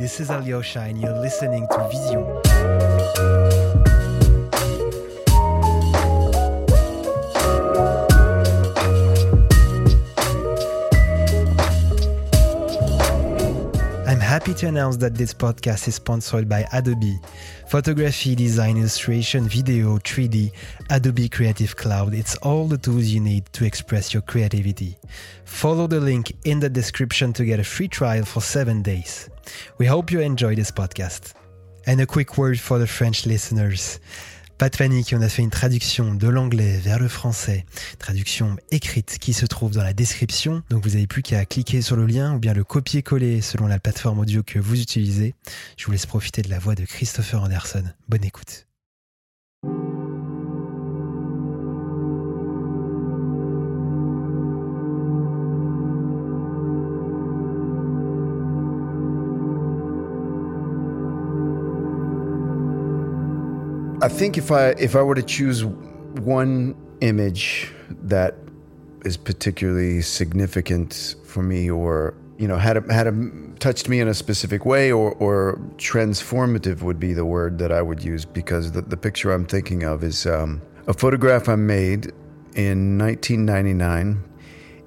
this is Alyosha and you're listening to Vision. Happy to announce that this podcast is sponsored by Adobe. Photography, design, illustration, video, 3D, Adobe Creative Cloud. It's all the tools you need to express your creativity. Follow the link in the description to get a free trial for seven days. We hope you enjoy this podcast. And a quick word for the French listeners. Pas de panique, on a fait une traduction de l'anglais vers le français, traduction écrite qui se trouve dans la description, donc vous n'avez plus qu'à cliquer sur le lien ou bien le copier-coller selon la plateforme audio que vous utilisez. Je vous laisse profiter de la voix de Christopher Anderson. Bonne écoute. I think if I if I were to choose one image that is particularly significant for me, or you know, had a, had a, touched me in a specific way, or or transformative would be the word that I would use because the, the picture I'm thinking of is um, a photograph I made in 1999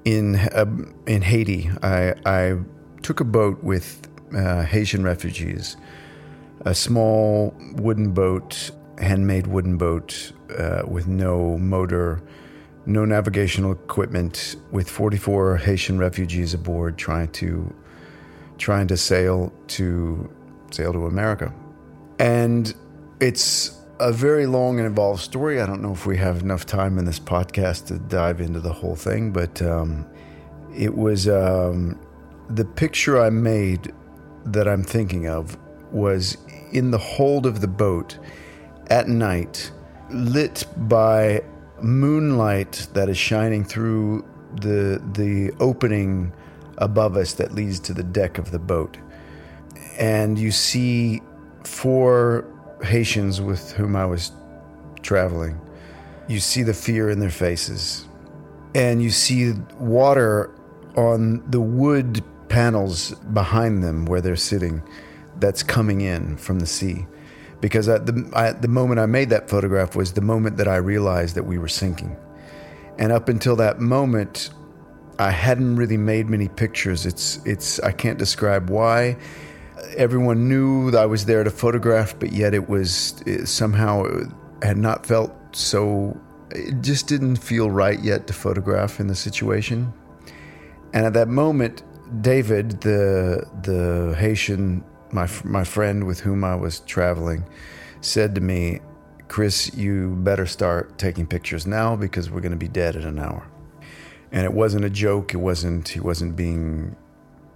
in uh, in Haiti. I I took a boat with uh, Haitian refugees, a small wooden boat handmade wooden boat uh, with no motor, no navigational equipment, with 44 Haitian refugees aboard, trying to trying to sail to sail to America. And it's a very long and involved story. I don't know if we have enough time in this podcast to dive into the whole thing, but um, it was um, the picture I made that I'm thinking of was in the hold of the boat at night, lit by moonlight that is shining through the the opening above us that leads to the deck of the boat. And you see four Haitians with whom I was traveling. You see the fear in their faces. And you see water on the wood panels behind them where they're sitting that's coming in from the sea because at the, the moment I made that photograph was the moment that I realized that we were sinking. And up until that moment, I hadn't really made many pictures. It's, it's, I can't describe why. Everyone knew that I was there to photograph, but yet it was it somehow it had not felt so, it just didn't feel right yet to photograph in the situation. And at that moment, David, the, the Haitian my my friend with whom I was traveling said to me, "Chris, you better start taking pictures now because we're going to be dead in an hour." And it wasn't a joke. It wasn't. He wasn't being,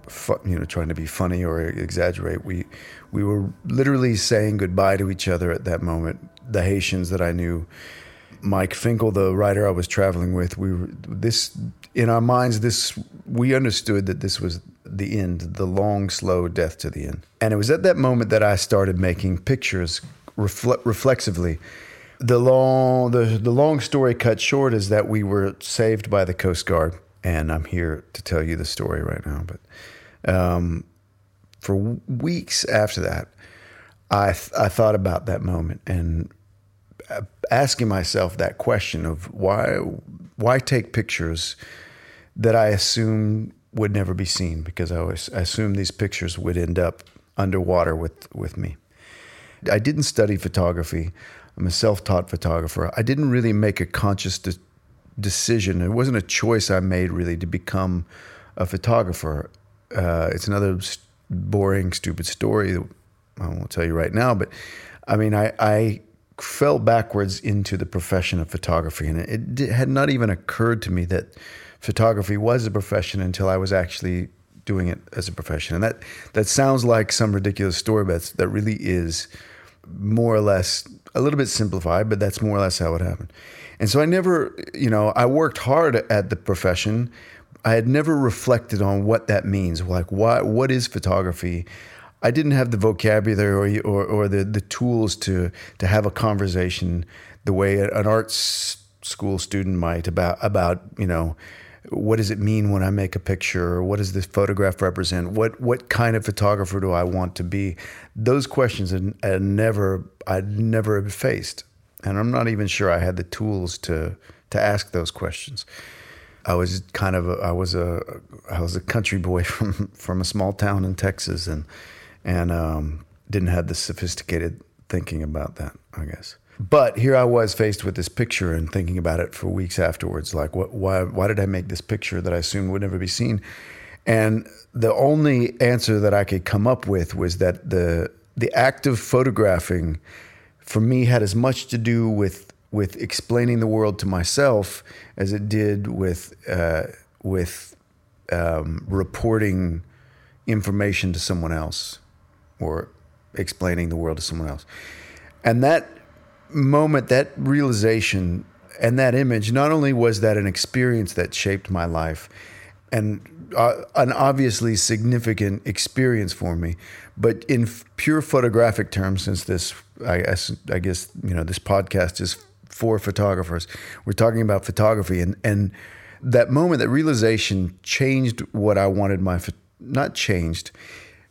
fu- you know, trying to be funny or exaggerate. We we were literally saying goodbye to each other at that moment. The Haitians that I knew. Mike Finkel, the writer I was traveling with, we were this in our minds. This we understood that this was the end, the long, slow death to the end. And it was at that moment that I started making pictures refle- reflexively. The long, the, the long story cut short is that we were saved by the Coast Guard, and I'm here to tell you the story right now. But um, for weeks after that, I th- I thought about that moment and asking myself that question of why why take pictures that I assumed would never be seen because I, I assumed these pictures would end up underwater with, with me. I didn't study photography. I'm a self taught photographer. I didn't really make a conscious de- decision. It wasn't a choice I made really to become a photographer. Uh, it's another boring, stupid story I won't tell you right now, but I mean, I, I fell backwards into the profession of photography, and it, it had not even occurred to me that photography was a profession until I was actually doing it as a profession. And that that sounds like some ridiculous story, but that really is more or less a little bit simplified, but that's more or less how it happened. And so I never, you know, I worked hard at the profession. I had never reflected on what that means. Like, why? What is photography? I didn't have the vocabulary or, or, or the, the tools to to have a conversation the way an arts school student might about about you know what does it mean when I make a picture? What does this photograph represent? What what kind of photographer do I want to be? Those questions I never I'd never faced, and I'm not even sure I had the tools to to ask those questions. I was kind of a, I was a I was a country boy from from a small town in Texas, and and um, didn't have the sophisticated thinking about that, I guess. But here I was faced with this picture and thinking about it for weeks afterwards. Like, what, why, why did I make this picture that I assumed would never be seen? And the only answer that I could come up with was that the the act of photographing, for me, had as much to do with with explaining the world to myself as it did with uh, with um, reporting information to someone else or explaining the world to someone else. And that moment, that realization, and that image, not only was that an experience that shaped my life and uh, an obviously significant experience for me, but in f- pure photographic terms, since this, I guess, I guess, you know, this podcast is for photographers, we're talking about photography, and and that moment, that realization, changed what I wanted my, not changed,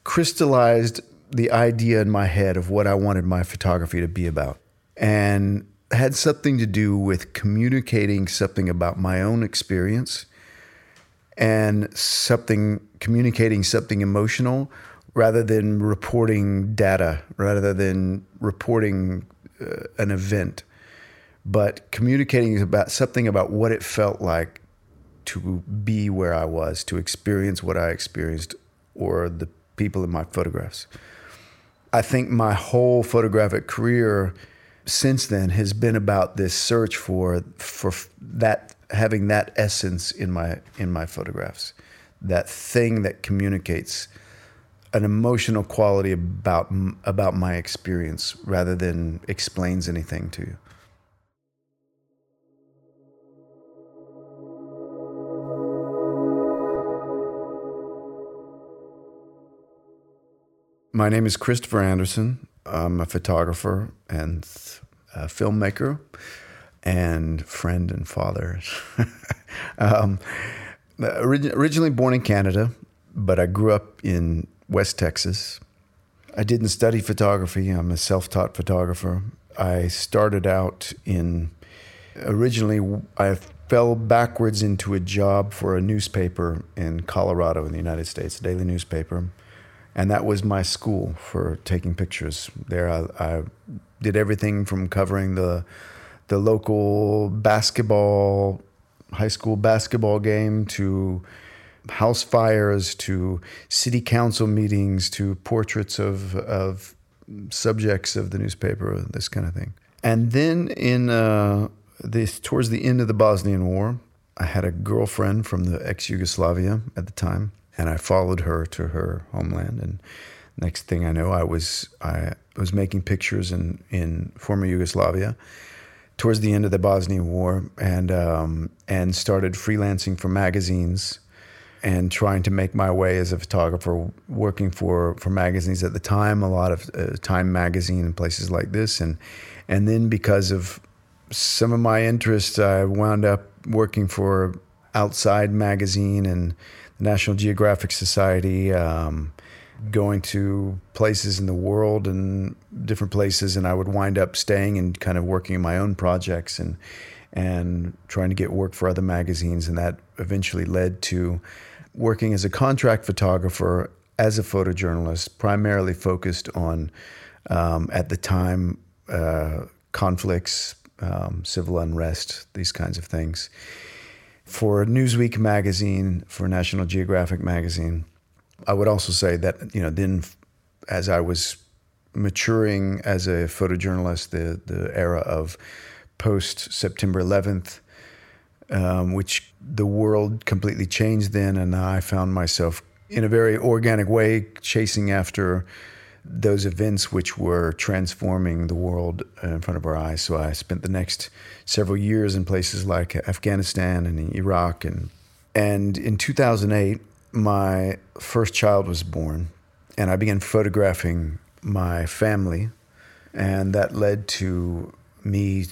crystallized the idea in my head of what I wanted my photography to be about. And had something to do with communicating something about my own experience and something communicating something emotional rather than reporting data rather than reporting uh, an event. But communicating about something about what it felt like to be where I was to experience what I experienced or the people in my photographs. I think my whole photographic career since then has been about this search for for that having that essence in my in my photographs, that thing that communicates an emotional quality about about my experience rather than explains anything to you. My name is Christopher Anderson. I'm a photographer and a filmmaker and friend and father. um, originally born in Canada, but I grew up in West Texas. I didn't study photography. I'm a self taught photographer. I started out in, originally, I fell backwards into a job for a newspaper in Colorado in the United States, a daily newspaper and that was my school for taking pictures. There, I, I, did everything from covering the the local basketball, high school basketball game to house fires to city council meetings to portraits of of subjects of the newspaper, this kind of thing. And then in uh, this towards the end of the Bosnian War, I had a girlfriend from the ex Yugoslavia at the time and I followed her to her homeland. And next thing I know, I was I was making pictures in in former Yugoslavia towards the end of the Bosnian War, and um, and started freelancing for magazines and trying to make my way as a photographer, working for for magazines at the time, a lot of uh, Time magazine and places like this, and and then because of some of my interests, I wound up working for Outside magazine and National Geographic Society, um, going to places in the world and different places, and I would wind up staying and kind of working in my own projects and and trying to get work for other magazines, and that eventually led to working as a contract photographer as a photojournalist, primarily focused on um, at the time uh, conflicts, um, civil unrest, these kinds of things for Newsweek magazine, for National Geographic magazine. I would also say that, you know, then as I was maturing as a photojournalist, the, the era of post September 11th, um, which the world completely changed then, and I found myself in a very organic way chasing after those events which were transforming the world in front of our eyes. So I spent the next several years in places like Afghanistan and Iraq, and and in 2008, my first child was born, and I began photographing my family, and that led to me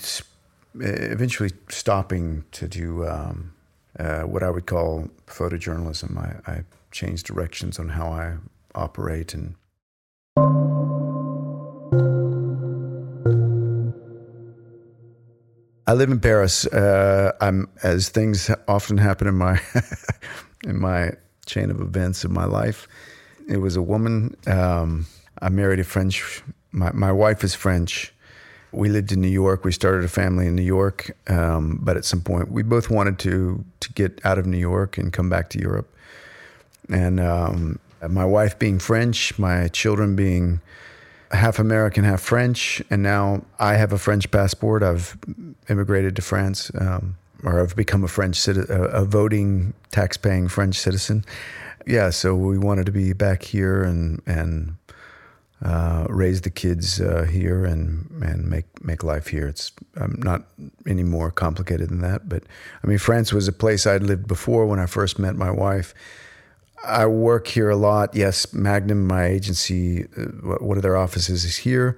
eventually stopping to do um, uh, what I would call photojournalism. I, I changed directions on how I operate and. I live in Paris. Uh, I'm as things often happen in my in my chain of events in my life. It was a woman. Um, I married a French. My my wife is French. We lived in New York. We started a family in New York, um, but at some point we both wanted to to get out of New York and come back to Europe. And um, my wife being French, my children being half American, half French, and now I have a French passport. I've immigrated to France, um, or I've become a French citizen, a voting, tax-paying French citizen. Yeah, so we wanted to be back here and and uh, raise the kids uh, here and and make make life here. It's um, not any more complicated than that. But I mean, France was a place I'd lived before when I first met my wife. I work here a lot. Yes, Magnum, my agency, uh, one of their offices is here.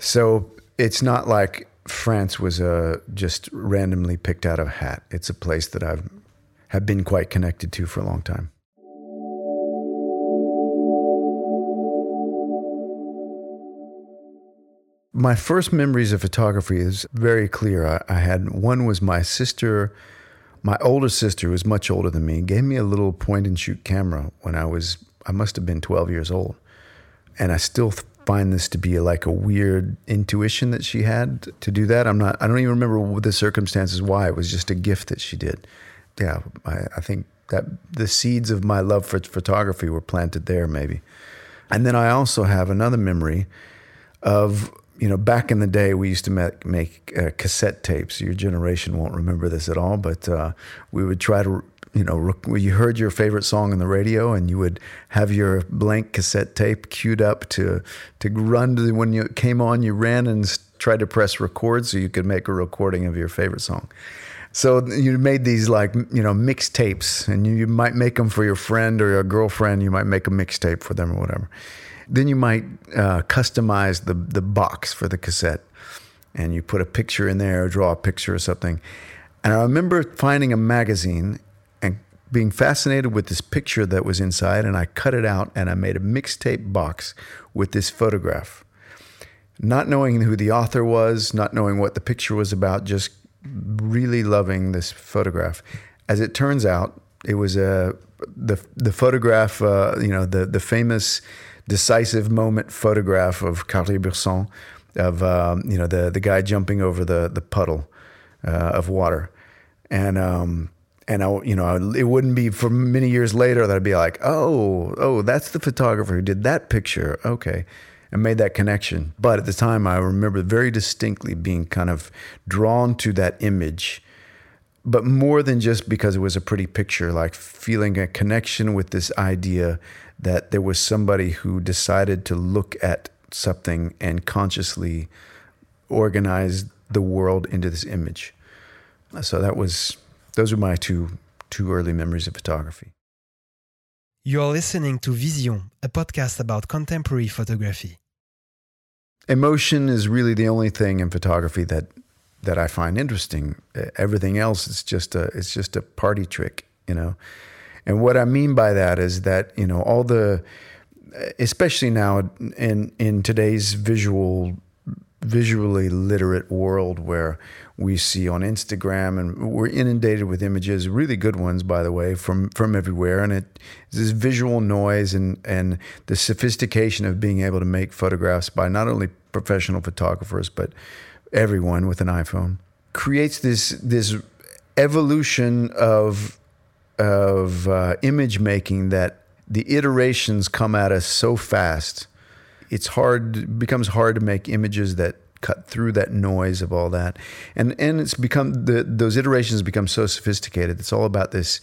So it's not like France was uh, just randomly picked out of a hat. It's a place that I've have been quite connected to for a long time. My first memories of photography is very clear. I, I had one was my sister my older sister, who was much older than me, gave me a little point and shoot camera when I was, I must have been 12 years old. And I still find this to be like a weird intuition that she had to do that. I'm not, I don't even remember the circumstances why. It was just a gift that she did. Yeah, I, I think that the seeds of my love for photography were planted there, maybe. And then I also have another memory of you know, back in the day, we used to make, make uh, cassette tapes. Your generation won't remember this at all, but uh, we would try to, you know, rec- you heard your favorite song on the radio, and you would have your blank cassette tape queued up to to run to the, when you came on. You ran and tried to press record so you could make a recording of your favorite song. So you made these like you know mixtapes, and you, you might make them for your friend or your girlfriend. You might make a mixtape for them or whatever. Then you might uh, customize the, the box for the cassette and you put a picture in there, or draw a picture or something. And I remember finding a magazine and being fascinated with this picture that was inside, and I cut it out and I made a mixtape box with this photograph. Not knowing who the author was, not knowing what the picture was about, just really loving this photograph. As it turns out, it was a the the photograph, uh, you know, the the famous decisive moment photograph of Cartier-Bresson, of um, you know the the guy jumping over the the puddle uh, of water, and um, and I you know it wouldn't be for many years later that I'd be like, oh oh that's the photographer who did that picture, okay, and made that connection. But at the time, I remember very distinctly being kind of drawn to that image. But more than just because it was a pretty picture, like feeling a connection with this idea that there was somebody who decided to look at something and consciously organize the world into this image. So that was those are my two two early memories of photography. You're listening to Vision, a podcast about contemporary photography. Emotion is really the only thing in photography that that I find interesting. Everything else is just a it's just a party trick, you know. And what I mean by that is that, you know, all the, especially now in, in today's visual, visually literate world where we see on Instagram and we're inundated with images, really good ones, by the way, from, from everywhere. And it this visual noise and, and the sophistication of being able to make photographs by not only professional photographers, but everyone with an iPhone creates this, this evolution of of uh, image making that the iterations come at us so fast. It's hard becomes hard to make images that cut through that noise of all that, and and it's become the those iterations become so sophisticated. It's all about this,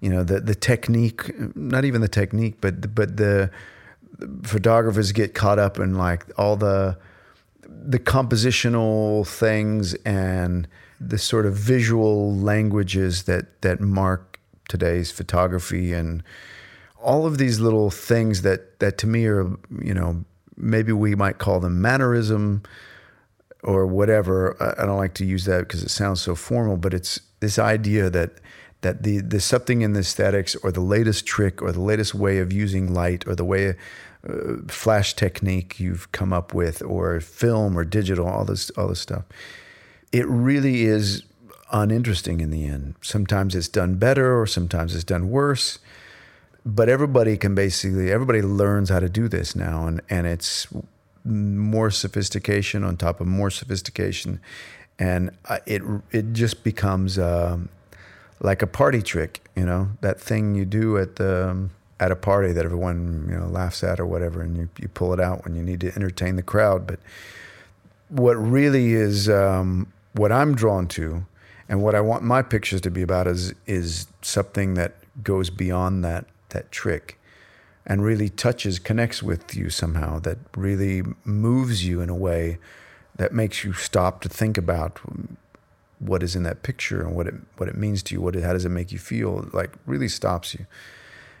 you know, the the technique, not even the technique, but but the, photographers get caught up in like all the the compositional things and the sort of visual languages that that mark today's photography and all of these little things that that to me are you know maybe we might call them mannerism or whatever. I don't like to use that because it sounds so formal but it's this idea that that the there's something in the aesthetics or the latest trick or the latest way of using light or the way uh, flash technique you've come up with or film or digital all this all this stuff it really is uninteresting in the end. Sometimes it's done better or sometimes it's done worse but everybody can basically everybody learns how to do this now and and it's more sophistication on top of more sophistication and it it just becomes um, like a party trick, you know, that thing you do at the um, at a party that everyone you know laughs at or whatever, and you you pull it out when you need to entertain the crowd. But what really is um, what I'm drawn to, and what I want my pictures to be about is is something that goes beyond that that trick, and really touches, connects with you somehow. That really moves you in a way that makes you stop to think about what is in that picture and what it what it means to you. What it, how does it make you feel? Like really stops you.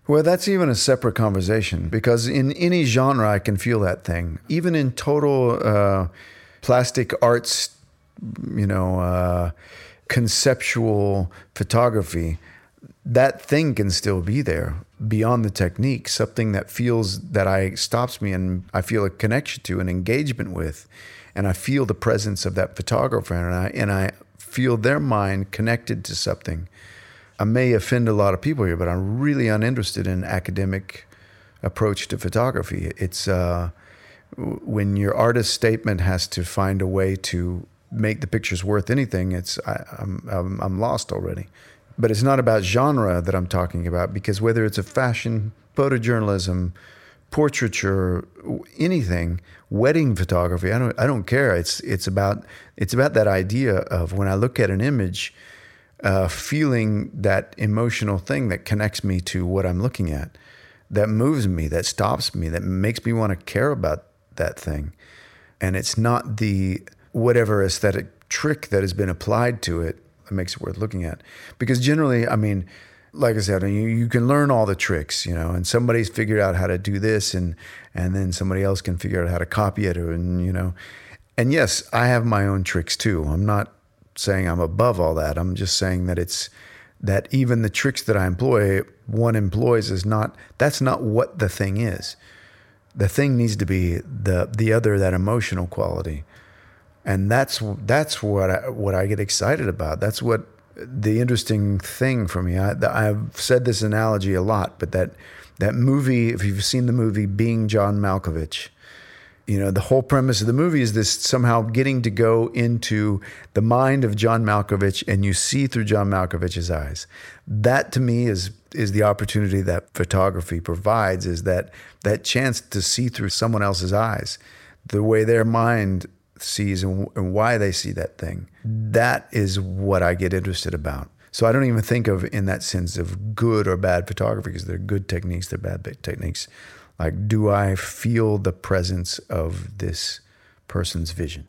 Well, that's even a separate conversation because in any genre I can feel that thing. Even in total uh, plastic arts, you know, uh, conceptual photography, that thing can still be there beyond the technique. Something that feels that I stops me and I feel a connection to, an engagement with, and I feel the presence of that photographer, and I and I feel their mind connected to something. I may offend a lot of people here, but I'm really uninterested in academic approach to photography. It's uh, when your artist statement has to find a way to make the pictures worth anything. It's I, I'm, I'm I'm lost already. But it's not about genre that I'm talking about because whether it's a fashion photojournalism, portraiture, anything, wedding photography. I don't I don't care. It's it's about it's about that idea of when I look at an image, uh, feeling that emotional thing that connects me to what I'm looking at, that moves me, that stops me, that makes me want to care about that thing, and it's not the whatever aesthetic trick that has been applied to it that makes it worth looking at. Because generally, I mean like I said, you, you can learn all the tricks, you know, and somebody's figured out how to do this, and and then somebody else can figure out how to copy it, and you know, and yes, I have my own tricks too. I'm not saying I'm above all that. I'm just saying that it's that even the tricks that I employ, one employs is not that's not what the thing is. The thing needs to be the the other that emotional quality, and that's that's what I, what I get excited about. That's what the interesting thing for me. I, have said this analogy a lot, but that that movie, if you've seen the movie Being John Malkovich, you know the whole premise of the movie is this somehow getting to go into the mind of John Malkovich, and you see through John Malkovich's eyes. That to me is is the opportunity that photography provides. Is that that chance to see through someone else's eyes, the way their mind sees and, and why they see that thing. That is what I get interested about. So I don't even think of in that sense of good or bad photography because they're good techniques, they're bad techniques. Like, do I feel the presence of this person's vision?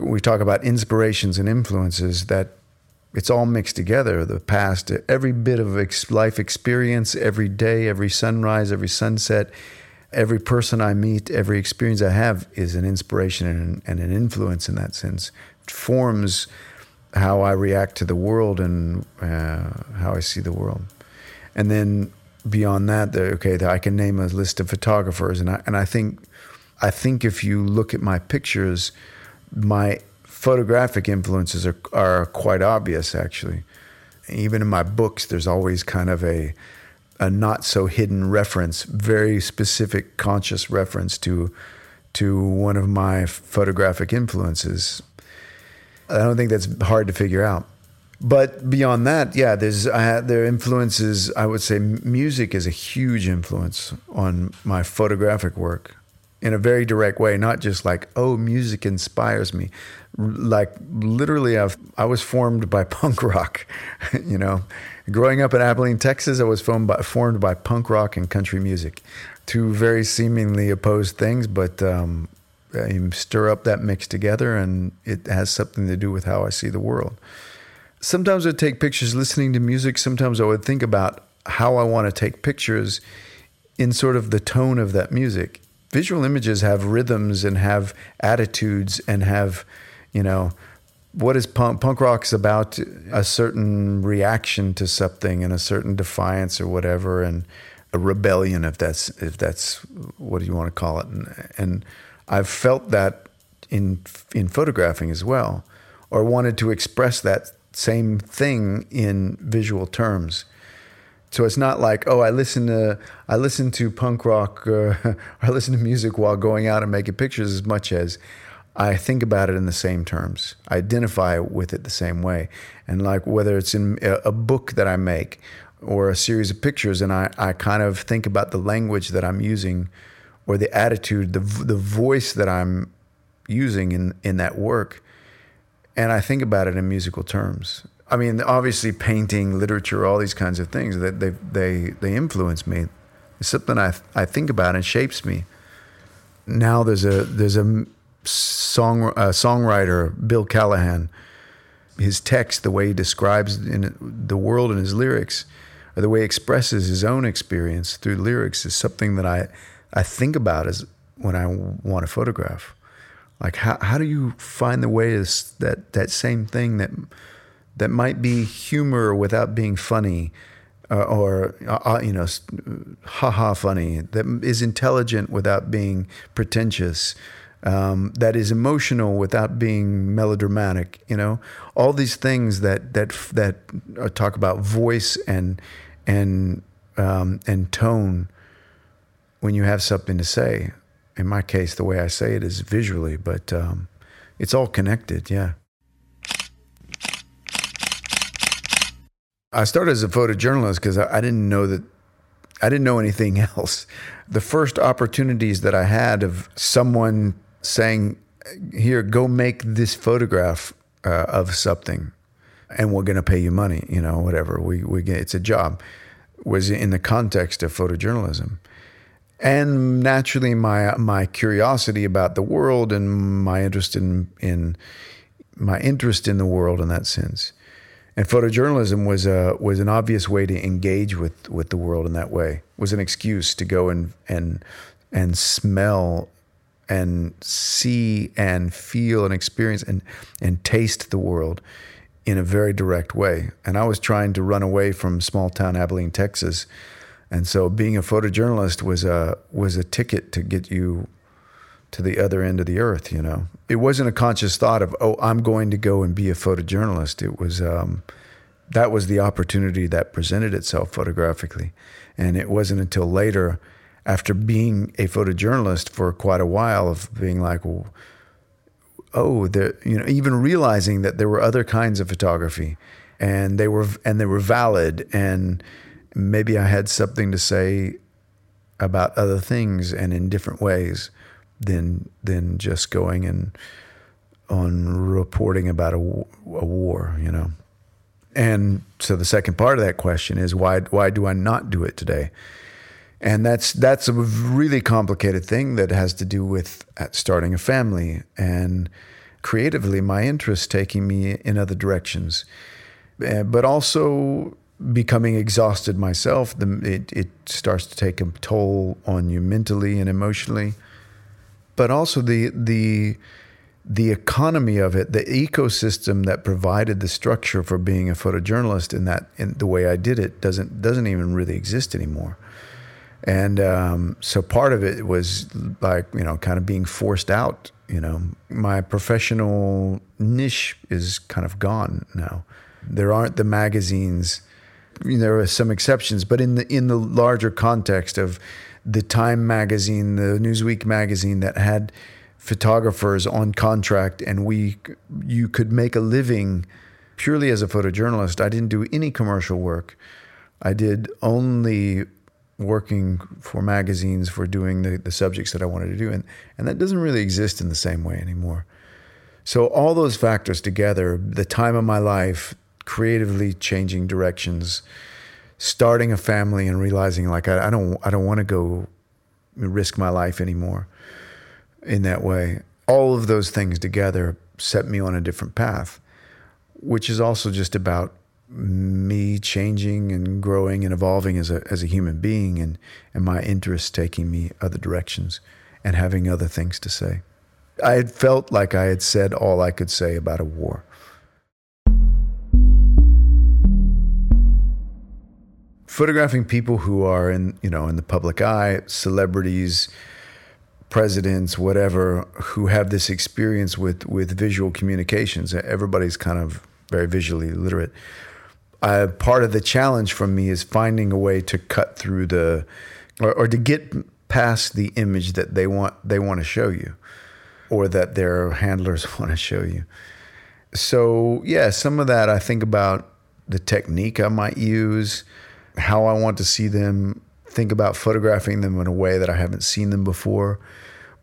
We talk about inspirations and influences that it's all mixed together the past every bit of life experience every day every sunrise every sunset every person i meet every experience i have is an inspiration and, and an influence in that sense. It forms how i react to the world and uh, how i see the world. And then beyond that okay i can name a list of photographers and I, and I think i think if you look at my pictures my photographic influences are, are quite obvious, actually. Even in my books, there's always kind of a, a not so hidden reference, very specific conscious reference to, to one of my photographic influences. I don't think that's hard to figure out. But beyond that, yeah, there's I, there influences. I would say music is a huge influence on my photographic work in a very direct way, not just like, oh, music inspires me. Like literally, I've, I was formed by punk rock. you know, growing up in Abilene, Texas, I was formed by, formed by punk rock and country music. Two very seemingly opposed things, but um, you stir up that mix together and it has something to do with how I see the world. Sometimes I'd take pictures listening to music. Sometimes I would think about how I want to take pictures in sort of the tone of that music visual images have rhythms and have attitudes and have, you know, what is punk punk rock's about a certain reaction to something and a certain defiance or whatever and a rebellion if that's if that's what do you want to call it. And, and I've felt that in in photographing as well or wanted to express that same thing in visual terms so it's not like oh I listen to I listen to punk rock uh, or I listen to music while going out and making pictures as much as I think about it in the same terms. I identify with it the same way. And like whether it's in a book that I make or a series of pictures, and I, I kind of think about the language that I'm using or the attitude, the, the voice that I'm using in, in that work. And I think about it in musical terms. I mean, obviously, painting, literature, all these kinds of things that they, they, they influence me. It's something I, I think about and shapes me. Now there's a there's a song uh, songwriter Bill Callahan, his text, the way he describes the world in his lyrics, or the way he expresses his own experience through lyrics, is something that I I think about as when I want to photograph. Like how how do you find the way is that that same thing that that might be humor without being funny, uh, or uh, uh you know, haha funny that is intelligent without being pretentious um, that is emotional without being melodramatic. You know, all these things that that that talk about voice and and um, and tone when you have something to say. In my case, the way I say it is visually, but um, it's all connected. Yeah. I started as a photojournalist because I, I didn't know that I didn't know anything else. The first opportunities that I had of someone saying, "Here, go make this photograph uh, of something, and we're going to pay you money." You know, whatever we we get, it's a job. Was in the context of photojournalism, and naturally, my my curiosity about the world and my interest in in my interest in the world in that sense. And photojournalism was a was an obvious way to engage with with the world in that way. It was an excuse to go and and and smell and see and feel and experience and, and taste the world in a very direct way. And I was trying to run away from small town Abilene, Texas. And so being a photojournalist was a was a ticket to get you to the other end of the earth, you know. It wasn't a conscious thought of, oh, I'm going to go and be a photojournalist. It was um, that was the opportunity that presented itself photographically. And it wasn't until later after being a photojournalist for quite a while of being like, well, oh, there, you know, even realizing that there were other kinds of photography, and they were and they were valid, and maybe I had something to say about other things and in different ways than than just going and on reporting about a, a war, you know. And so the second part of that question is why why do I not do it today? and that's that's a really complicated thing that has to do with uh, starting a family and creatively my interest taking me in other directions uh, but also becoming exhausted myself the, it, it starts to take a toll on you mentally and emotionally but also the the the economy of it, the ecosystem that provided the structure for being a photojournalist in that in the way I did it doesn't doesn't even really exist anymore. And um, so part of it was like, you know, kind of being forced out. You know, my professional niche is kind of gone now. There aren't the magazines. There are some exceptions, but in the in the larger context of the Time magazine, the Newsweek magazine that had photographers on contract, and we you could make a living purely as a photojournalist. I didn't do any commercial work. I did only working for magazines for doing the, the subjects that I wanted to do. And, and that doesn't really exist in the same way anymore. So, all those factors together the time of my life, creatively changing directions, starting a family and realizing like I, I don't I don't want to go risk my life anymore in that way. All of those things together set me on a different path, which is also just about me changing and growing and evolving as a as a human being and and my interests taking me other directions and having other things to say. I had felt like I had said all I could say about a war. Photographing people who are in, you know, in the public eye, celebrities, presidents, whatever, who have this experience with with visual communications. Everybody's kind of very visually literate. Uh, part of the challenge for me is finding a way to cut through the, or, or to get past the image that they want they want to show you, or that their handlers want to show you. So yeah, some of that I think about the technique I might use, how I want to see them think about photographing them in a way that I haven't seen them before.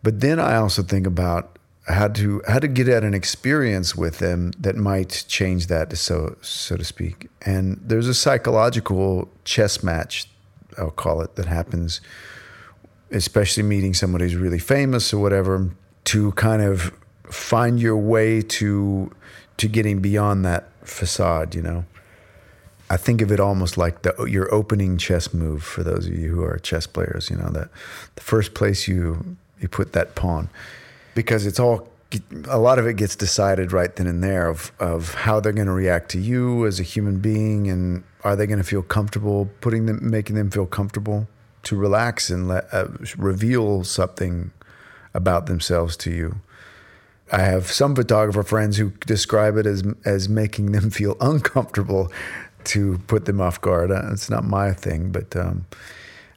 But then I also think about how to how to get at an experience with them that might change that so so to speak. And there's a psychological chess match, I'll call it, that happens especially meeting somebody who's really famous or whatever to kind of find your way to to getting beyond that facade, you know. I think of it almost like the, your opening chess move for those of you who are chess players. You know that the first place you you put that pawn, because it's all a lot of it gets decided right then and there of of how they're going to react to you as a human being, and are they going to feel comfortable putting them, making them feel comfortable to relax and let uh, reveal something about themselves to you. I have some photographer friends who describe it as as making them feel uncomfortable to put them off guard. Uh, it's not my thing, but um,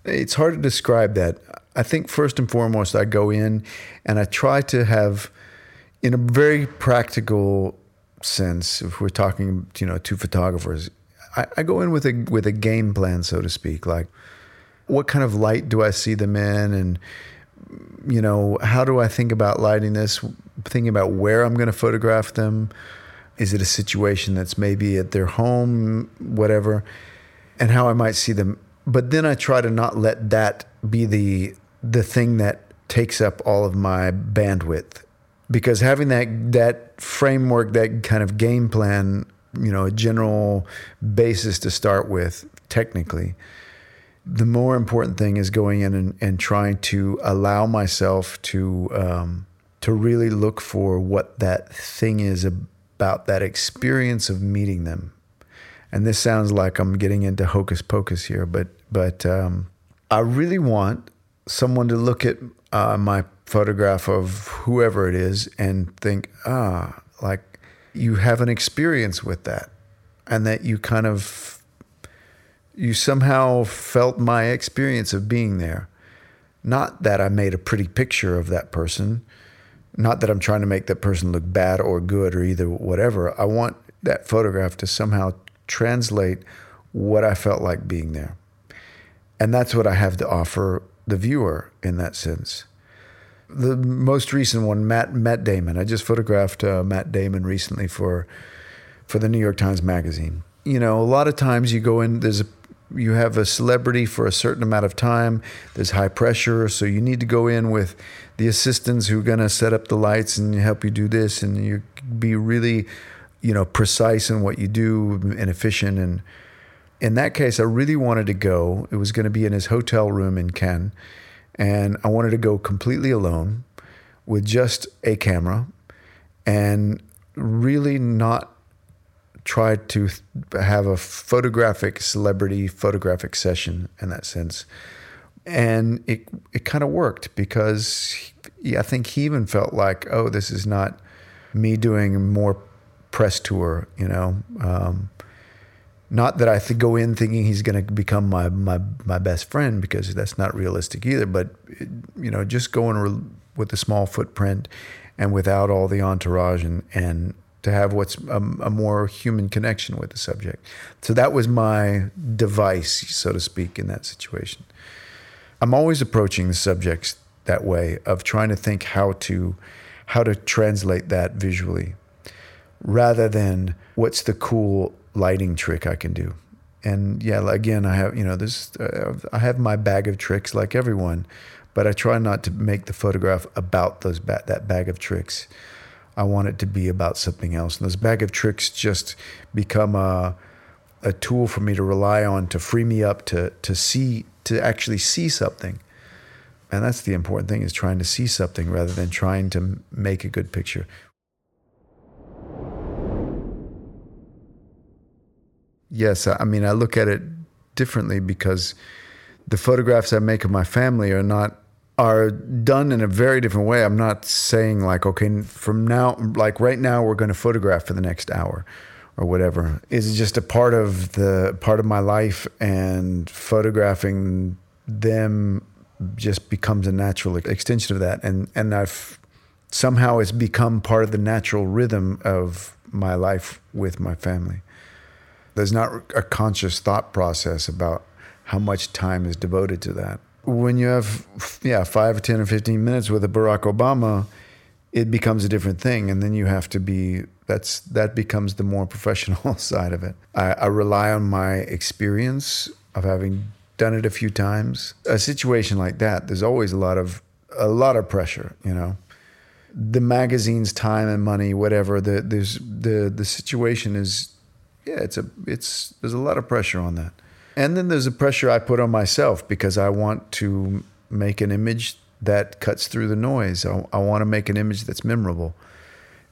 it's hard to describe that. I think first and foremost, I go in and I try to have, in a very practical sense, if we're talking, you know, two photographers, I, I go in with a with a game plan, so to speak. Like, what kind of light do I see them in, and you know, how do I think about lighting this? Thinking about where I'm going to photograph them is it a situation that's maybe at their home, whatever, and how I might see them? But then I try to not let that be the the thing that takes up all of my bandwidth, because having that that framework, that kind of game plan, you know, a general basis to start with, technically. The more important thing is going in and, and trying to allow myself to um, to really look for what that thing is about that experience of meeting them. And this sounds like I'm getting into hocus pocus here, but but um, I really want someone to look at uh, my photograph of whoever it is and think, ah, like you have an experience with that, and that you kind of you somehow felt my experience of being there. Not that I made a pretty picture of that person, not that I'm trying to make that person look bad or good or either whatever. I want that photograph to somehow translate what I felt like being there. And that's what I have to offer the viewer in that sense. The most recent one, Matt Matt Damon. I just photographed uh, Matt Damon recently for for the New York Times Magazine. You know, a lot of times you go in. There's a you have a celebrity for a certain amount of time. There's high pressure, so you need to go in with the assistants who are going to set up the lights and help you do this, and you be really, you know, precise in what you do and efficient. And in that case, I really wanted to go. It was going to be in his hotel room in Cannes, and I wanted to go completely alone with just a camera and really not tried to have a photographic celebrity photographic session in that sense. And it it kind of worked because he, I think he even felt like, oh, this is not me doing more press tour, you know. Um, not that I th- go in thinking he's going to become my, my my best friend because that's not realistic either. But it, you know, just going re- with a small footprint and without all the entourage and and to have what's a, a, more human connection with the subject. So that was my device, so to speak, in that situation. I'm always approaching the subjects that way of trying to think how to how to translate that visually rather than what's the cool lighting trick I can do. And yeah, again, I have you know this. Uh, I have my bag of tricks like everyone, but I try not to make the photograph about those ba- that bag of tricks. I want it to be about something else. And this bag of tricks just become a, a tool for me to rely on to free me up to, to see, to actually see something And that's the important thing is trying to see something rather than trying to make a good picture. Yes, I mean, I look at it differently because the photographs I make of my family are not are done in a very different way. I'm not saying like, okay, from now, like right now, we're going to photograph for the next hour or whatever. It's just a part of the part of my life, and photographing them just becomes a natural extension of that. And and I've somehow it's become part of the natural rhythm of my life with my family. There's not a conscious thought process about how much time is devoted to that. When you have, yeah, five or 10 or 15 minutes with a Barack Obama, it becomes a different thing. And then you have to be, that's, that becomes the more professional side of it. I, I rely on my experience of having done it a few times. A situation like that, there's always a lot of, a lot of pressure, you know the magazine's time and money, whatever. The there's the the situation is yeah, it's a it's there's a lot of pressure on that. And then there's a pressure I put on myself because I want to make an image that cuts through the noise. I, I want to make an image that's memorable.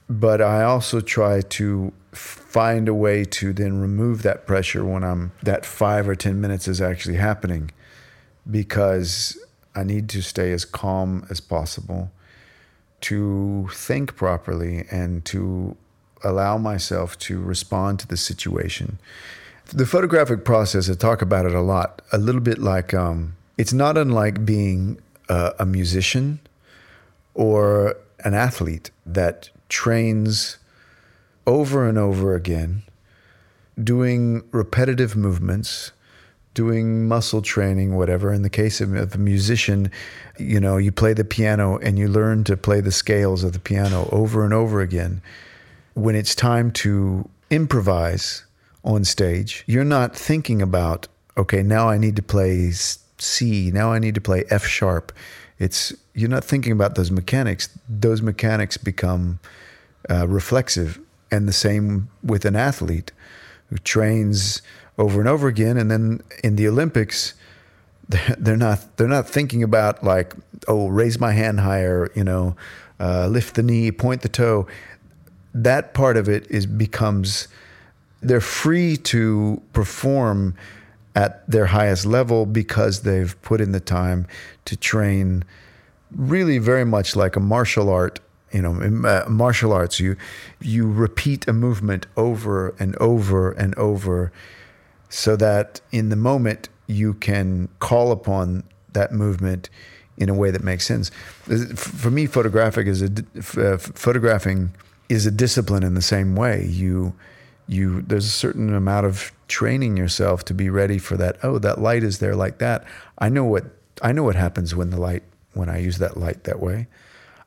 But I also try to find a way to then remove that pressure when I'm that 5 or 10 minutes is actually happening because I need to stay as calm as possible to think properly and to allow myself to respond to the situation. The photographic process, I talk about it a lot, a little bit like um, it's not unlike being a, a musician or an athlete that trains over and over again, doing repetitive movements, doing muscle training, whatever. In the case of, of, a musician, you know, you play the piano and you learn to play the scales of the piano over and over again when it's time to improvise on stage, you're not thinking about, okay, now I need to play C, now I need to play F sharp. It's you're not thinking about those mechanics. Those mechanics become uh, reflexive, and the same with an athlete who trains over and over again, and then in the Olympics, they're not they're not thinking about like oh raise my hand higher, you know, uh, lift the knee, point the toe that part of it is becomes they're free to perform at their highest level because they've put in the time to train really very much like a martial art you know uh, martial arts you you repeat a movement over and over and over so that in the moment you can call upon that movement in a way that makes sense for me photographic is a uh, photographing is a discipline in the same way. You you there's a certain amount of training yourself to be ready for that. Oh, that light is there like that. I know what I know what happens when the light when I use that light that way.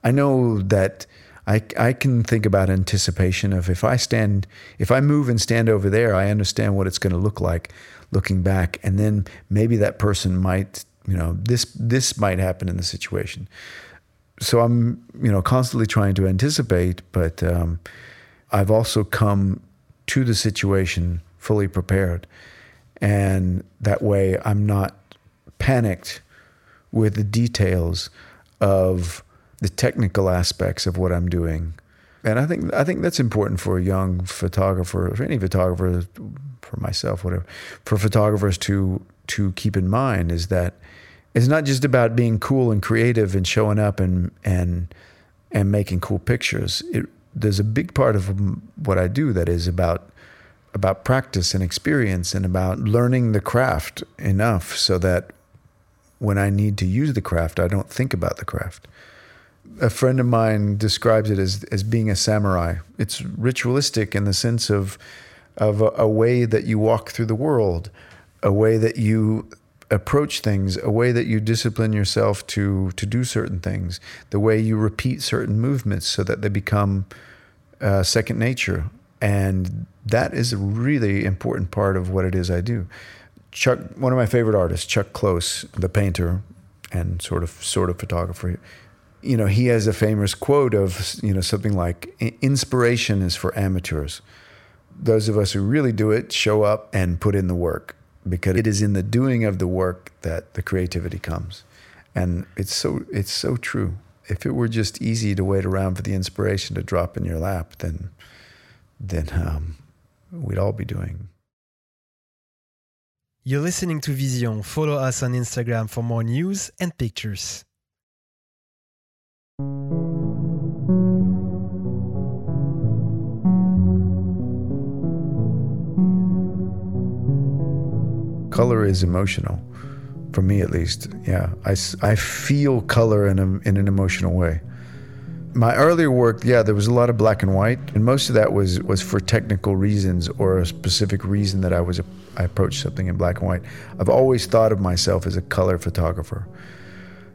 I know that I, I can think about anticipation of if I stand, if I move and stand over there, I understand what it's going to look like looking back. And then maybe that person might, you know, this, this might happen in the situation so I'm, you know, constantly trying to anticipate, but um, I've also come to the situation fully prepared. And that way I'm not panicked with the details of the technical aspects of what I'm doing. And I think I think that's important for a young photographer, for any photographer, for myself, whatever, for photographers to to keep in mind is that it's not just about being cool and creative and showing up and and and making cool pictures. It, there's a big part of what I do that is about about practice and experience and about learning the craft enough so that when I need to use the craft, I don't think about the craft. A friend of mine describes it as as being a samurai. It's ritualistic in the sense of of a, a way that you walk through the world, a way that you approach things, a way that you discipline yourself to to do certain things, the way you repeat certain movements so that they become uh, second nature, and that is a really important part of what it is I do. Chuck, one of my favorite artists, Chuck Close, the painter and sort of sort of photographer. You know, he has a famous quote of you know something like "Inspiration is for amateurs." Those of us who really do it show up and put in the work because it is in the doing of the work that the creativity comes. And it's so it's so true. If it were just easy to wait around for the inspiration to drop in your lap, then then um, we'd all be doing. You're listening to Vision. Follow us on Instagram for more news and pictures. Color is emotional for me at least yeah. I, I feel color in, a, in an emotional way. My earlier work yeah there was a lot of black and white and most of that was was for technical reasons or a specific reason that i was i approached something in black and white. I've always thought of myself as a color photographer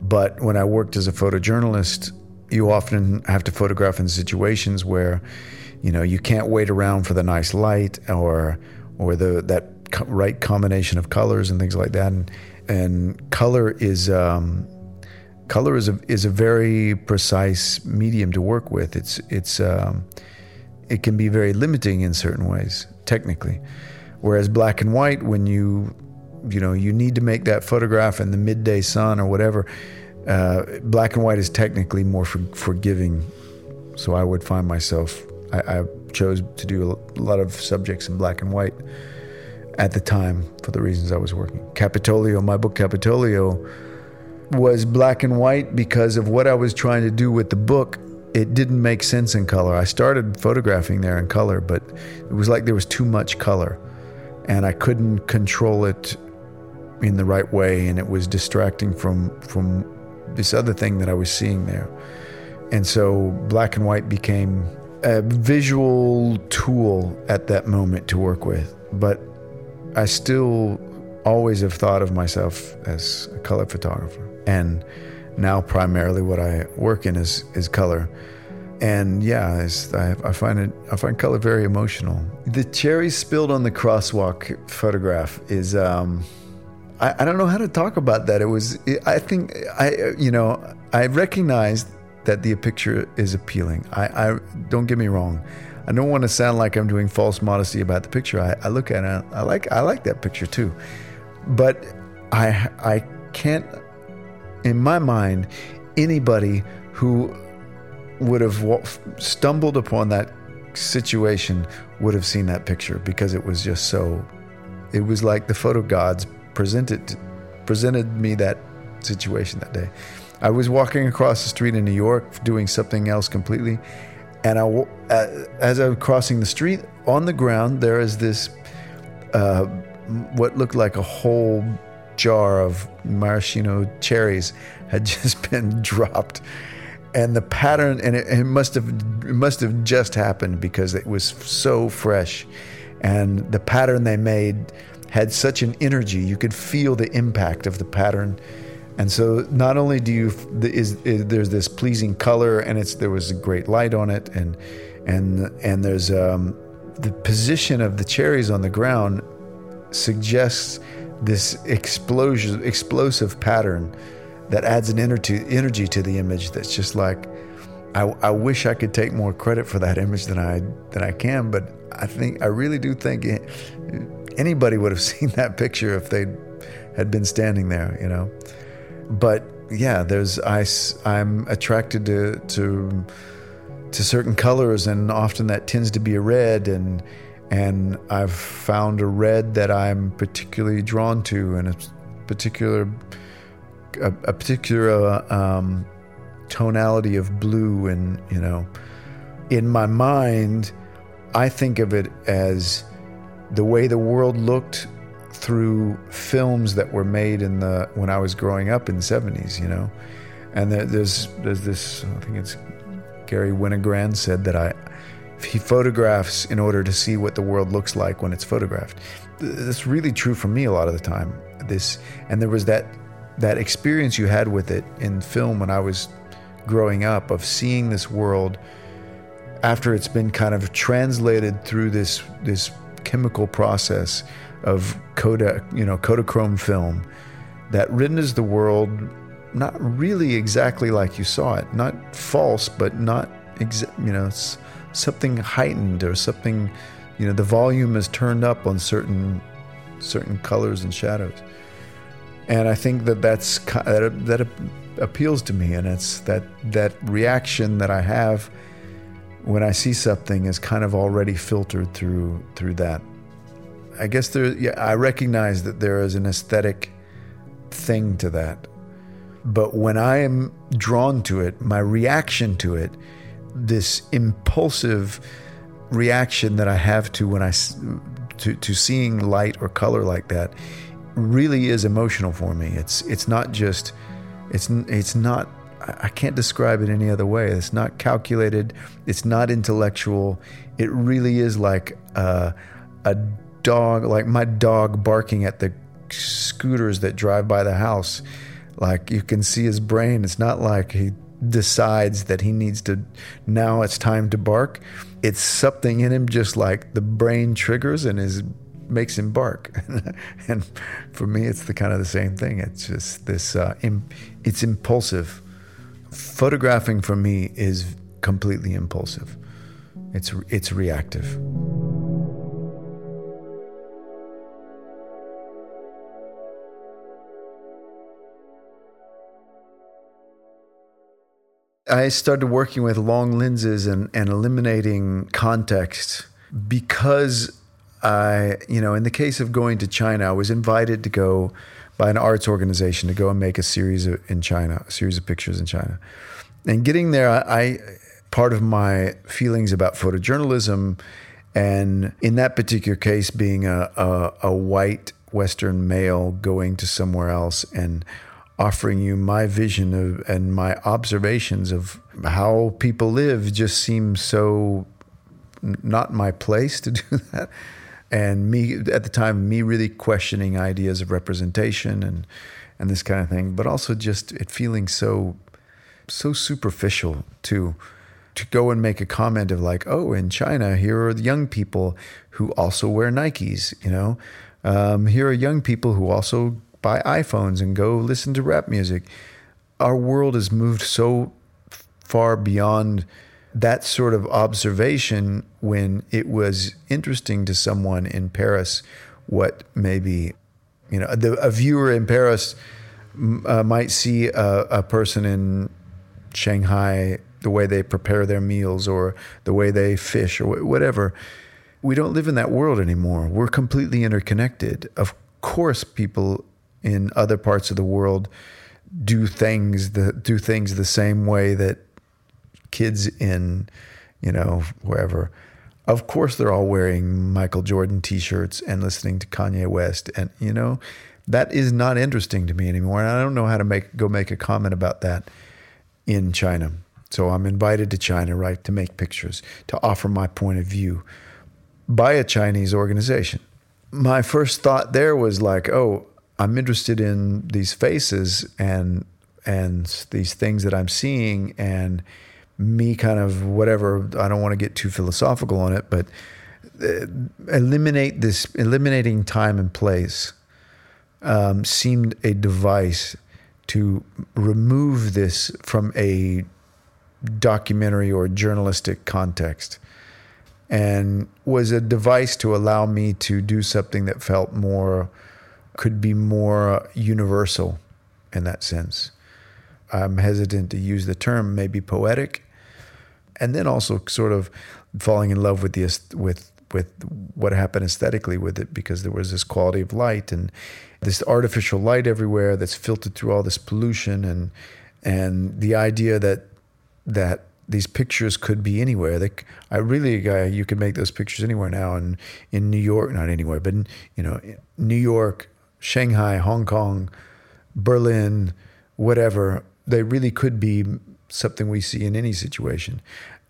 but when i worked as a photojournalist you often have to photograph in situations where you know you can't wait around for the nice light or or the that right combination of colors and things like that. And, and color is um, color is a is a very precise medium to work with. It's it's um, it can be very limiting in certain ways technically. Whereas black and white, when you you know you need to make that photograph in the midday sun or whatever, uh, black and white is technically more for, forgiving. So I would find myself I, I chose to do a lot of subjects in black and white at the time for the reasons I was working. Capitolio, my book Capitolio, was black and white because of what I was trying to do with the book. It didn't make sense in color. I started photographing there in color, but it was like there was too much color and I couldn't control it in the right way and it was distracting from from this other thing that I was seeing there. And so black and white became a visual tool at that moment to work with. But I still always have thought of myself as a color photographer. And now primarily what I work in is, is color. And yeah, I, I, find it. I find color very emotional. The cherries spilled on the crosswalk photograph is. Um, I, I don't know how to talk about that. It was. I think I. You know, I recognize that the picture is appealing. I, I don't get me wrong. I don't want to sound like I'm doing false modesty about the picture. I, I look at it, I like I like that picture too, but I I can't, in my mind, anybody who would have stumbled upon that situation would have seen that picture because it was just so. It was like the photo gods presented presented me that situation that day. I was walking across the street in New York doing something else completely and I, uh, as I'm crossing the street, on the ground there is this, uh, what looked like a whole jar of maraschino cherries had just been dropped, and the pattern, and it, it must have, it must have just happened because it was so fresh, and the pattern they made had such an energy. You could feel the impact of the pattern and so not only do you is, is, there's this pleasing color and it's there was a great light on it and and and there's um, the position of the cherries on the ground suggests this explosion explosive pattern that adds an energy energy to the image that's just like I, I wish I could take more credit for that image than I than I can but I think I really do think anybody would have seen that picture if they had been standing there you know but yeah, there's I I'm attracted to to to certain colors, and often that tends to be a red, and and I've found a red that I'm particularly drawn to, and a particular a, a particular um, tonality of blue, and you know, in my mind, I think of it as the way the world looked through films that were made in the when I was growing up in the 70s, you know. And there's there's this I think it's Garry Winogrand said that I he photographs in order to see what the world looks like when it's photographed. That's really true for me a lot of the time. This and there was that that experience you had with it in film when I was growing up of seeing this world after it's been kind of translated through this this chemical process of Kodak, you know, Kodachrome film that renders the world not really exactly like you saw it, not false, but not, exa- you know, something heightened or something, you know, the volume is turned up on certain certain colors and shadows. and I think that that's that, that appeals to me, and it's that that reaction that I have when I see something is kind of already filtered through through that. I guess there, yeah, I recognize that there is an aesthetic thing to that, but when I am drawn to it, my reaction to it, this impulsive reaction that I have to when I to to seeing light or color like that really is emotional for me. It's it's not just it's it's not I can't describe it any other way. It's not calculated. It's not intellectual. It really is like a, a dog, like my dog barking at the scooters that drive by the house. Like you can see his brain. It's not like he decides that he needs to, now it's time to bark. It's something in him, just like the brain triggers and his makes him bark. and for me, it's the kind of the same thing. It's just this, uh, Im- it's impulsive. Photographing for me is completely impulsive. It's, it's reactive. I started working with long lenses and, and eliminating context because I, you know, in the case of going to China, I was invited to go by an arts organization to go and make a series of, in China, a series of pictures in China. And getting there, I, I part of my feelings about photojournalism, and in that particular case, being a, a, a white Western male going to somewhere else and offering you my vision of and my observations of how people live just seems so not my place to do that. And me at the time me really questioning ideas of representation and and this kind of thing but also just it feeling so so superficial to to go and make a comment of like oh in China here are the young people who also wear Nikes you know? Um, here are young people who also buy iPhones and go listen to rap music. Our world has moved so far beyond that sort of observation when it was interesting to someone in Paris what maybe you know the, a viewer in Paris uh, might see a, a, person in Shanghai the way they prepare their meals or the way they fish or whatever. We don't live in that world anymore. We're completely interconnected. Of course people in other parts of the world do things the do things the same way that kids in, you know, wherever, of course they're all wearing Michael Jordan t-shirts and listening to Kanye West and you know that is not interesting to me anymore and I don't know how to make go make a comment about that in China. So I'm invited to China right to make pictures to offer my point of view by a Chinese organization. My first thought there was like, "Oh, I'm interested in these faces and and these things that I'm seeing and me kind of whatever i don't want to get too philosophical on it but uh, eliminate this eliminating time and place um, seemed a device to remove this from a documentary or journalistic context and was a device to allow me to do something that felt more could be more universal in that sense I'm hesitant to use the term, maybe poetic, and then also sort of falling in love with the with with what happened aesthetically with it because there was this quality of light and this artificial light everywhere that's filtered through all this pollution and and the idea that that these pictures could be anywhere. They, I really, uh, you could make those pictures anywhere now, and in, New York, not anywhere, but in, you know, New York, Shanghai, Hong Kong, Berlin, whatever. They really could be something we see in any situation.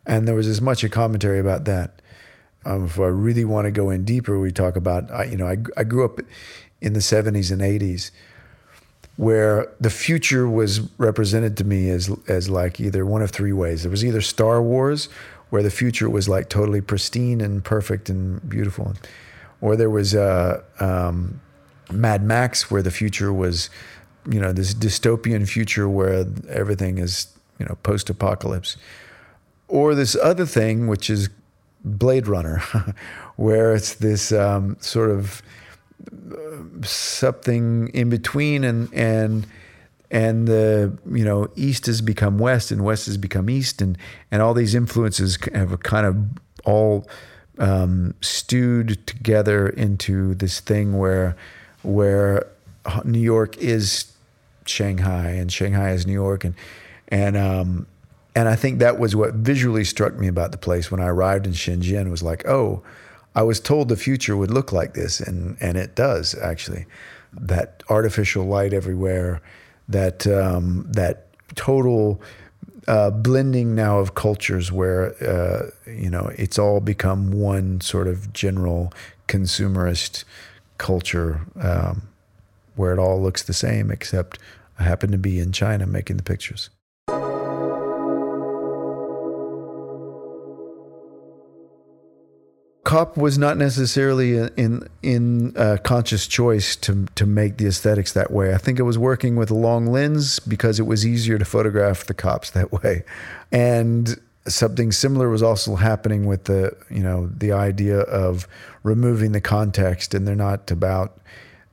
And there was as much a commentary about that. Um, if I really want to go in deeper, we talk about, I, you know, I, I grew up in the 70s and 80s where the future was represented to me as, as like either one of three ways. There was either Star Wars, where the future was like totally pristine and perfect and beautiful, or there was uh, um, Mad Max, where the future was, you know, this dystopian future where everything is you know, post apocalypse. Or this other thing, which is Blade Runner, where it's this um, sort of something in between and and and the you know east has become west and west has become east and and all these influences have kind of all um, stewed together into this thing where where New York is Shanghai and Shanghai is New York. And and um, and I think that was what visually struck me about the place when I arrived in Shenzhen was like oh I was told the future would look like this. And and it does actually. That artificial light everywhere that um, that total uh, blending now of cultures where uh, you know it's all become one sort of general consumerist culture um, where it all looks the same except I happen to be in China making the pictures. Cop was not necessarily in in a conscious choice to to make the aesthetics that way. I think it was working with a long lens because it was easier to photograph the cops that way, and something similar was also happening with the you know the idea of removing the context, and they're not about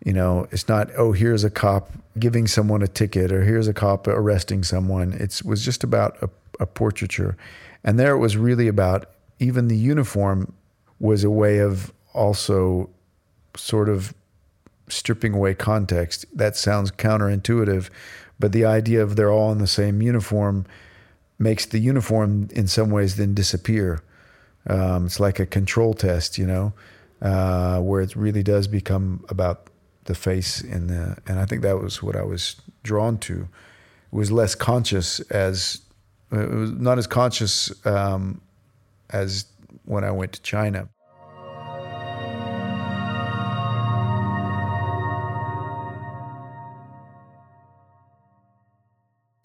you know it's not oh here's a cop giving someone a ticket or here's a cop arresting someone. It was just about a, a portraiture, and there it was really about even the uniform was a way of also sort of stripping away context. That sounds counterintuitive, but the idea of they're all in the same uniform makes the uniform in some ways then disappear. Um, it's like a control test, you know, uh, where it really does become about the face and the, and I think that was what I was drawn to. It was less conscious as, it was not as conscious um, as when I went to China.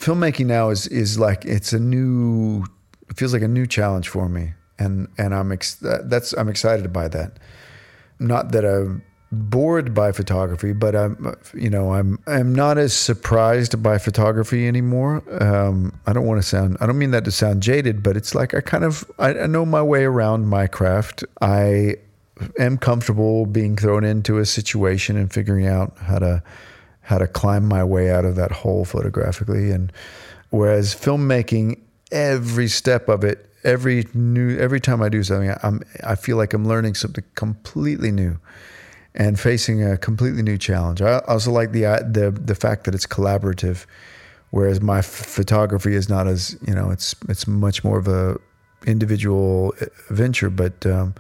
Filmmaking now is is like it's a new it feels like a new challenge for me and and I'm ex- that's I'm excited by that. Not that I'm bored by photography, but I'm you know I'm I'm not as surprised by photography anymore. Um, I don't want to sound I don't mean that to sound jaded, but it's like I kind of I, I know my way around my craft. I am comfortable being thrown into a situation and figuring out how to how to climb my way out of that hole photographically. And whereas filmmaking, every step of it, every new every time I do something, I'm I feel like I'm learning something completely new and facing a completely new challenge. I also like the the the fact that it's collaborative, whereas my photography is not as you know it's it's much more of a individual uh, venture, but. Um,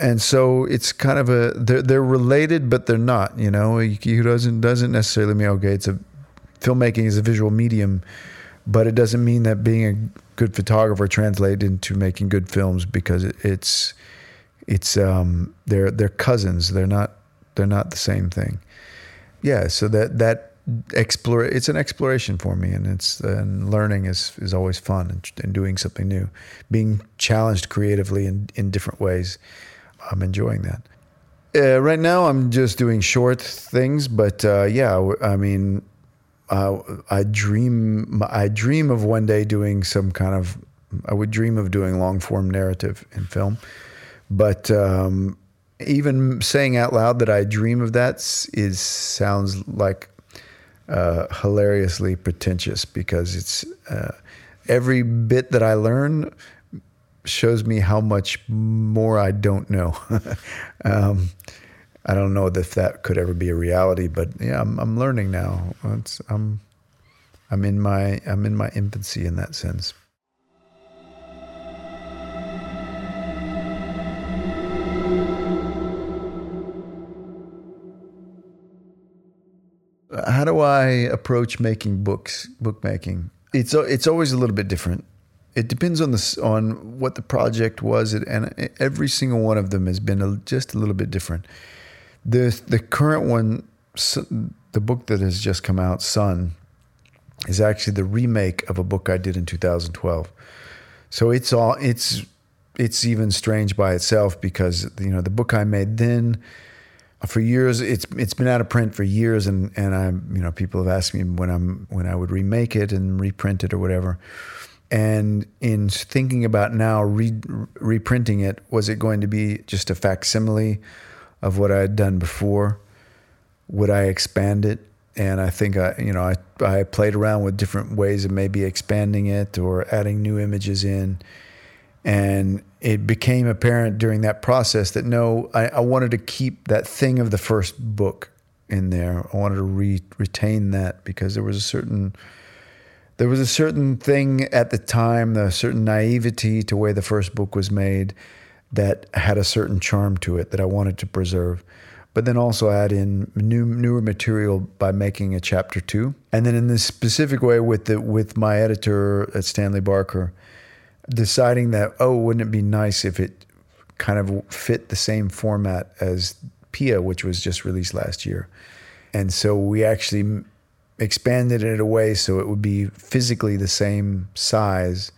and so it's kind of a they're they're related, but they're not. You know, he doesn't doesn't necessarily mean okay. It's a filmmaking is a visual medium, but it doesn't mean that being a good photographer translates into making good films because it's it's um, they're they're cousins. They're not they're not the same thing. Yeah, so that that explore it's an exploration for me, and it's and learning is is always fun and, and doing something new, being challenged creatively in in different ways. I'm enjoying that. Uh, right now, I'm just doing short things, but uh, yeah, I mean, uh, I dream I dream of one day doing some kind of I would dream of doing long form narrative in film. But um, even saying out loud that I dream of that is sounds like uh, hilariously pretentious because it's uh, every bit that I learn shows me how much more I don't know. um, I don't know if that could ever be a reality, but yeah, I'm, I'm learning now. It's, I'm I'm in my I'm in my infancy in that sense. how do I approach making books, bookmaking? It's it's always a little bit different. It depends on the on what the project was, and every single one of them has been a, just a little bit different. The the current one, the book that has just come out, Son, is actually the remake of a book I did in 2012. So it's all it's it's even strange by itself because you know the book I made then for years it's it's been out of print for years and and I you know people have asked me when I'm when I would remake it and reprint it or whatever and in thinking about now re- reprinting it was it going to be just a facsimile of what I had done before. Would I expand it? And I think I, you know, I, I played around with different ways of maybe expanding it or adding new images in. And it became apparent during that process that no, I, I wanted to keep that thing of the first book in there. I wanted to re- retain that because there was a certain there was a certain thing at the time, a certain naivety to the way the first book was made that had a certain charm to it that I wanted to preserve. But then also add in new newer material by making a chapter two, and then in this specific way with the with my editor at Stanley Barker, deciding that oh, wouldn't it be nice if it kind of fit the same format as Pia, which was just released last year, and so we actually expanded it away so it would be physically the same size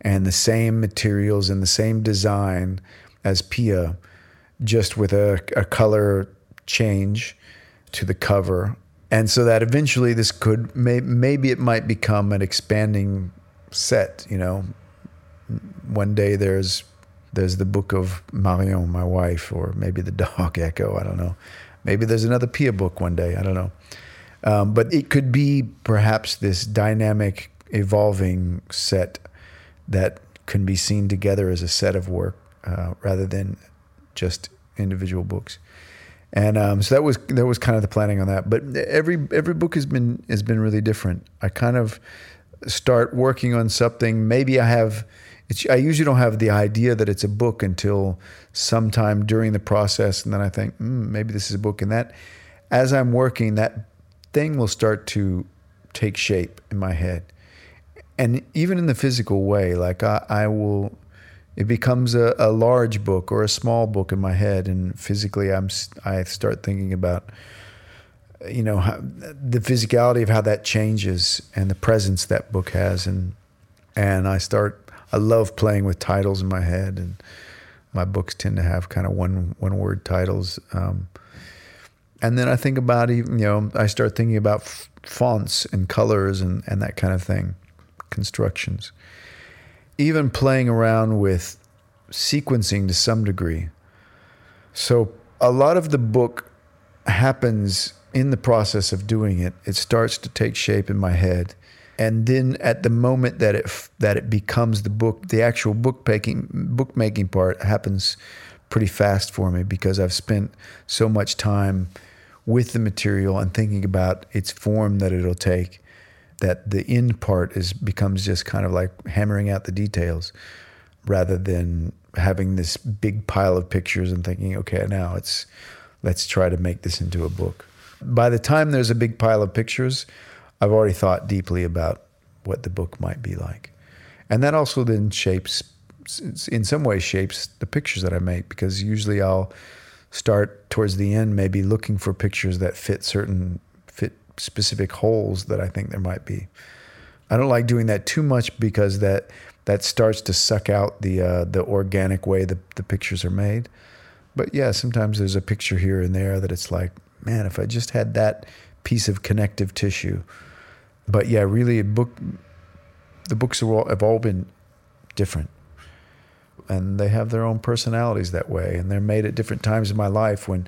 and the same materials and the same design as Pia, just with a, a color change to the cover. And so that eventually this could, may, maybe it might become an expanding set, you know. One day there's there's the book of Marion, my wife, or maybe the dog Echo, I don't know. Maybe there's another Pia book one day, I don't know. Um, but it could be perhaps this dynamic, evolving set that can be seen together as a set of work uh, rather than just individual books. And um, so that was that was kind of the planning on that. But every every book has been has been really different. I kind of start working on something. Maybe I have. I usually don't have the idea that it's a book until sometime during the process, and then I think mm, maybe this is a book. And that, as I'm working, that thing will start to take shape in my head. And even in the physical way, like I, I will, it becomes a, a, large book or a small book in my head, and physically, I'm I start thinking about, you know, how, the physicality of how that changes and the presence that book has, and and I start. I love playing with titles in my head, and my books tend to have kind of one one word titles. Um, and then I think about even, you know I start thinking about f- fonts and colors and and that kind of thing, constructions. Even playing around with sequencing to some degree. So a lot of the book happens in the process of doing it. It starts to take shape in my head. And then at the moment that it that it becomes the book, the actual bookmaking bookmaking part happens pretty fast for me because I've spent so much time with the material and thinking about its form that it'll take that the end part is becomes just kind of like hammering out the details rather than having this big pile of pictures and thinking okay now it's let's try to make this into a book. By the time there's a big pile of pictures i've already thought deeply about what the book might be like. And that also then shapes in some ways shapes the pictures that i make because usually i'll start towards the end maybe looking for pictures that fit certain fit specific holes that I think there might be. I don't like doing that too much because that that starts to suck out the uh, the organic way the, the pictures are made. But yeah, sometimes there's a picture here and there that it's like, man, if I just had that piece of connective tissue. But yeah, really, book. The books have all been different and they have their own personalities that way and they're made at different times in my life when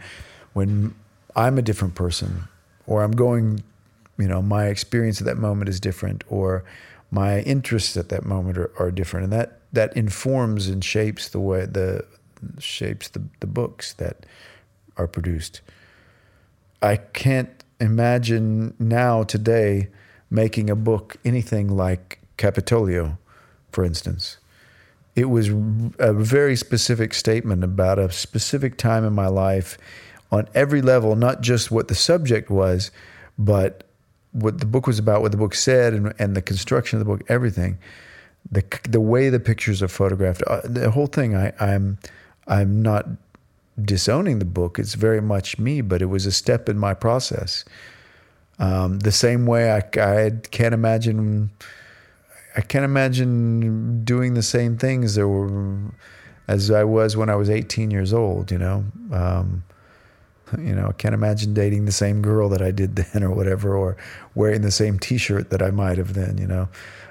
when I'm a different person or I'm going you know my experience at that moment is different or my interests at that moment are, are different. And that that informs and shapes the way the shapes the, the books that are produced. I can't imagine now today making a book anything like Capitolio for instance it was a very specific statement about a specific time in my life on every level, not just what the subject was, but what the book was about, what the book said, and, and the construction of the book, everything. The, the way the pictures are photographed, uh, the whole thing. I, I'm I'm not disowning the book. It's very much me, but it was a step in my process. Um, the same way I, I can't imagine I can't imagine doing the same things were, as I was when I was 18 years old. You know, um, you know, I can't imagine dating the same girl that I did then, or whatever, or wearing the same T-shirt that I might have then. You know,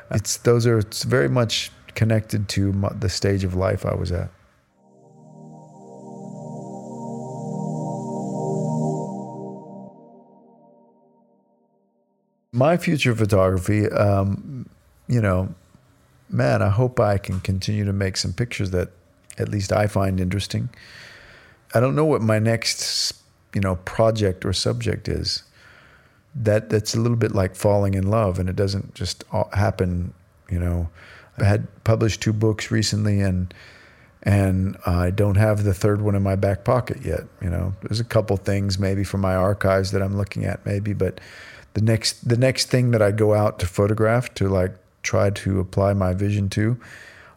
it's those are it's very much connected to my, the stage of life I was at. My future photography, um, you know, man, I hope I can continue to make some pictures that at least I find interesting. I don't know what my next, you know, project or subject is. That that's a little bit like falling in love, and it doesn't just happen. You know, I had published two books recently, and and I don't have the third one in my back pocket yet. You know, there's a couple things maybe from my archives that I'm looking at, maybe, but the next the next thing that I go out to photograph to like try to apply my vision to,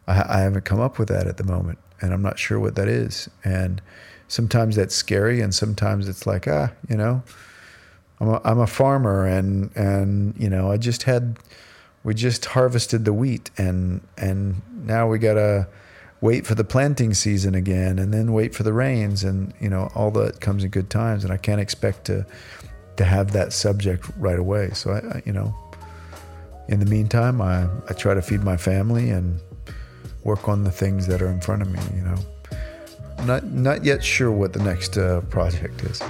I, I haven't come up with that at the moment, and I'm not sure what that is, and sometimes that's scary, and sometimes it's like ah, you know I'm a, I'm a farmer and and you know I just had we just harvested the wheat and and now we got to wait for the planting season again and then wait for the rains and you know all that comes in good times and I can't expect to to have that subject right away. So I, I you know in the meantime I, I try to feed my family and work on the things that are in front of me you know not not yet sure what the next uh, project is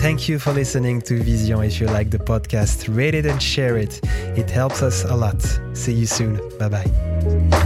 Thank you for listening to Vision. If you like the podcast, rate it and share it. It helps us a lot. See you soon. Bye bye.